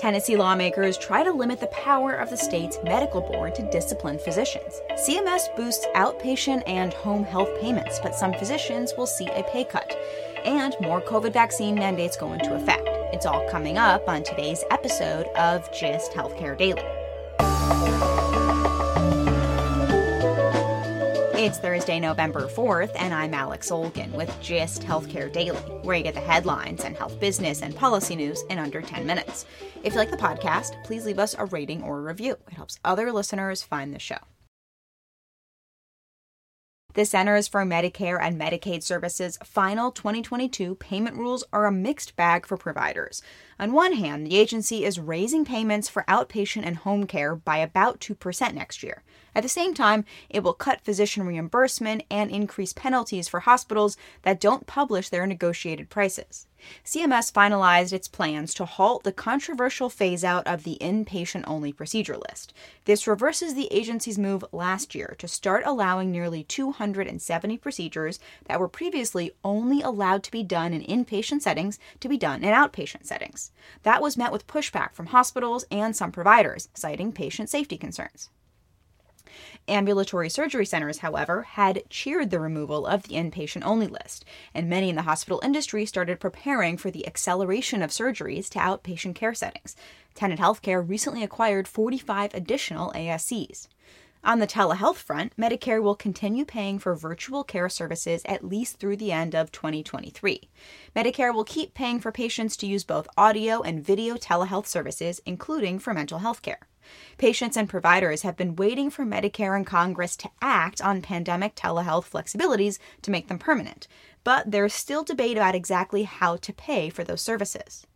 Tennessee lawmakers try to limit the power of the state's medical board to discipline physicians. CMS boosts outpatient and home health payments, but some physicians will see a pay cut. And more COVID vaccine mandates go into effect. It's all coming up on today's episode of GIST Healthcare Daily. It's Thursday, November 4th, and I'm Alex Olgin with GIST Healthcare Daily, where you get the headlines and health business and policy news in under 10 minutes. If you like the podcast, please leave us a rating or a review. It helps other listeners find the show. The Centers for Medicare and Medicaid Services final 2022 payment rules are a mixed bag for providers. On one hand, the agency is raising payments for outpatient and home care by about 2% next year. At the same time, it will cut physician reimbursement and increase penalties for hospitals that don't publish their negotiated prices. CMS finalized its plans to halt the controversial phase out of the inpatient only procedure list. This reverses the agency's move last year to start allowing nearly 270 procedures that were previously only allowed to be done in inpatient settings to be done in outpatient settings. That was met with pushback from hospitals and some providers, citing patient safety concerns. Ambulatory surgery centers, however, had cheered the removal of the inpatient only list, and many in the hospital industry started preparing for the acceleration of surgeries to outpatient care settings. Tenet Healthcare recently acquired 45 additional ASCs. On the telehealth front, Medicare will continue paying for virtual care services at least through the end of 2023. Medicare will keep paying for patients to use both audio and video telehealth services, including for mental health care. Patients and providers have been waiting for Medicare and Congress to act on pandemic telehealth flexibilities to make them permanent, but there's still debate about exactly how to pay for those services.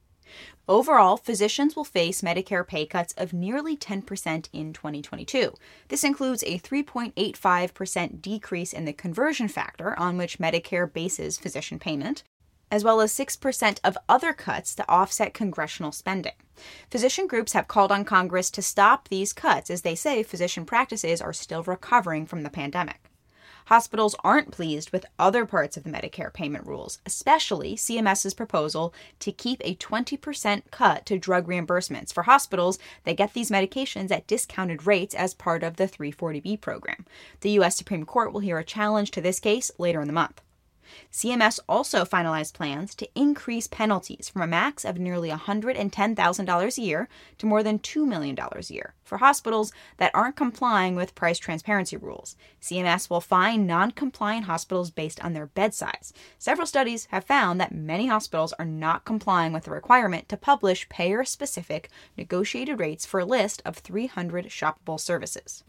Overall, physicians will face Medicare pay cuts of nearly 10% in 2022. This includes a 3.85% decrease in the conversion factor on which Medicare bases physician payment, as well as 6% of other cuts to offset congressional spending. Physician groups have called on Congress to stop these cuts as they say physician practices are still recovering from the pandemic. Hospitals aren't pleased with other parts of the Medicare payment rules, especially CMS's proposal to keep a 20% cut to drug reimbursements for hospitals that get these medications at discounted rates as part of the 340B program. The U.S. Supreme Court will hear a challenge to this case later in the month. CMS also finalized plans to increase penalties from a max of nearly $110,000 a year to more than $2 million a year for hospitals that aren't complying with price transparency rules. CMS will fine non compliant hospitals based on their bed size. Several studies have found that many hospitals are not complying with the requirement to publish payer specific negotiated rates for a list of 300 shoppable services.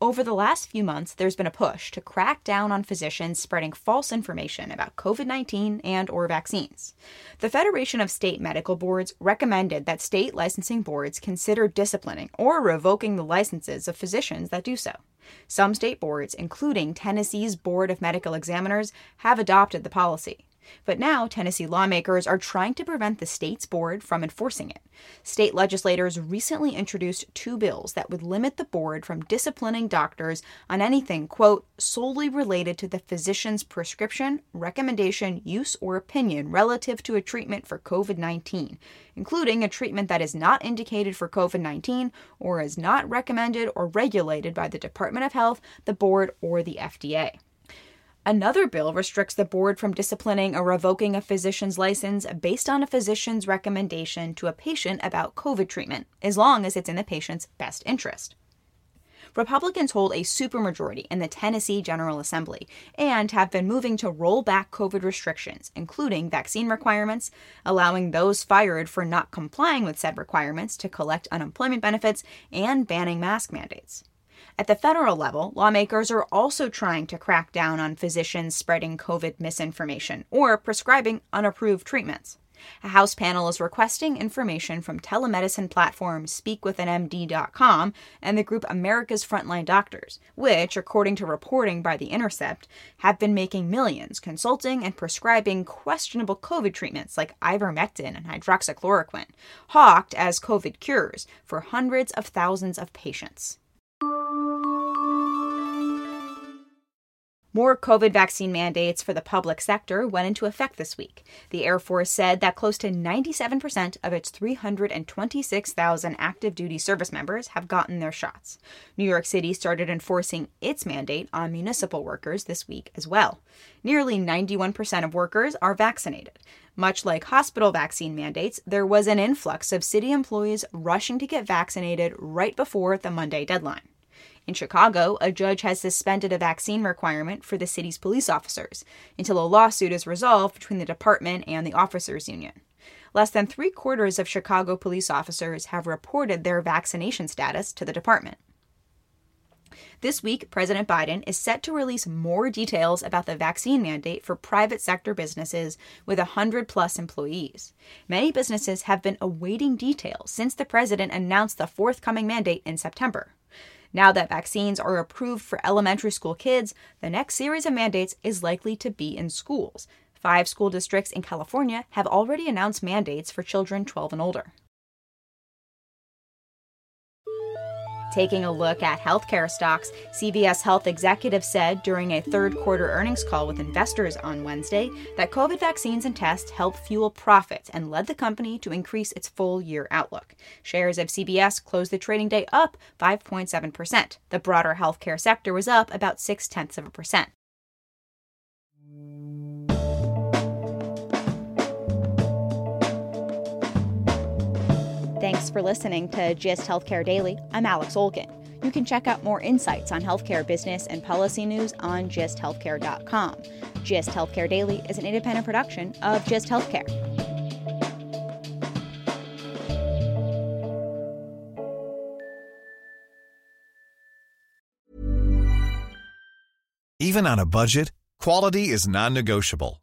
Over the last few months, there's been a push to crack down on physicians spreading false information about COVID-19 and or vaccines. The Federation of State Medical Boards recommended that state licensing boards consider disciplining or revoking the licenses of physicians that do so. Some state boards, including Tennessee's Board of Medical Examiners, have adopted the policy. But now, Tennessee lawmakers are trying to prevent the state's board from enforcing it. State legislators recently introduced two bills that would limit the board from disciplining doctors on anything, quote, solely related to the physician's prescription, recommendation, use, or opinion relative to a treatment for COVID 19, including a treatment that is not indicated for COVID 19 or is not recommended or regulated by the Department of Health, the board, or the FDA. Another bill restricts the board from disciplining or revoking a physician's license based on a physician's recommendation to a patient about COVID treatment, as long as it's in the patient's best interest. Republicans hold a supermajority in the Tennessee General Assembly and have been moving to roll back COVID restrictions, including vaccine requirements, allowing those fired for not complying with said requirements to collect unemployment benefits, and banning mask mandates. At the federal level, lawmakers are also trying to crack down on physicians spreading COVID misinformation or prescribing unapproved treatments. A House panel is requesting information from telemedicine platform SpeakWithAnMD.com and the group America's Frontline Doctors, which, according to reporting by The Intercept, have been making millions consulting and prescribing questionable COVID treatments like ivermectin and hydroxychloroquine, hawked as COVID cures for hundreds of thousands of patients. More COVID vaccine mandates for the public sector went into effect this week. The Air Force said that close to 97% of its 326,000 active duty service members have gotten their shots. New York City started enforcing its mandate on municipal workers this week as well. Nearly 91% of workers are vaccinated. Much like hospital vaccine mandates, there was an influx of city employees rushing to get vaccinated right before the Monday deadline. In Chicago, a judge has suspended a vaccine requirement for the city's police officers until a lawsuit is resolved between the department and the officers' union. Less than three quarters of Chicago police officers have reported their vaccination status to the department. This week, President Biden is set to release more details about the vaccine mandate for private sector businesses with 100 plus employees. Many businesses have been awaiting details since the president announced the forthcoming mandate in September. Now that vaccines are approved for elementary school kids, the next series of mandates is likely to be in schools. Five school districts in California have already announced mandates for children 12 and older. Taking a look at healthcare stocks, CVS Health executive said during a third quarter earnings call with investors on Wednesday that COVID vaccines and tests helped fuel profits and led the company to increase its full year outlook. Shares of CVS closed the trading day up 5.7%. The broader healthcare sector was up about six tenths of a percent. Thanks for listening to GIST Healthcare Daily. I'm Alex Olgin. You can check out more insights on healthcare business and policy news on gisthealthcare.com. GIST Healthcare Daily is an independent production of GIST Healthcare. Even on a budget, quality is non-negotiable.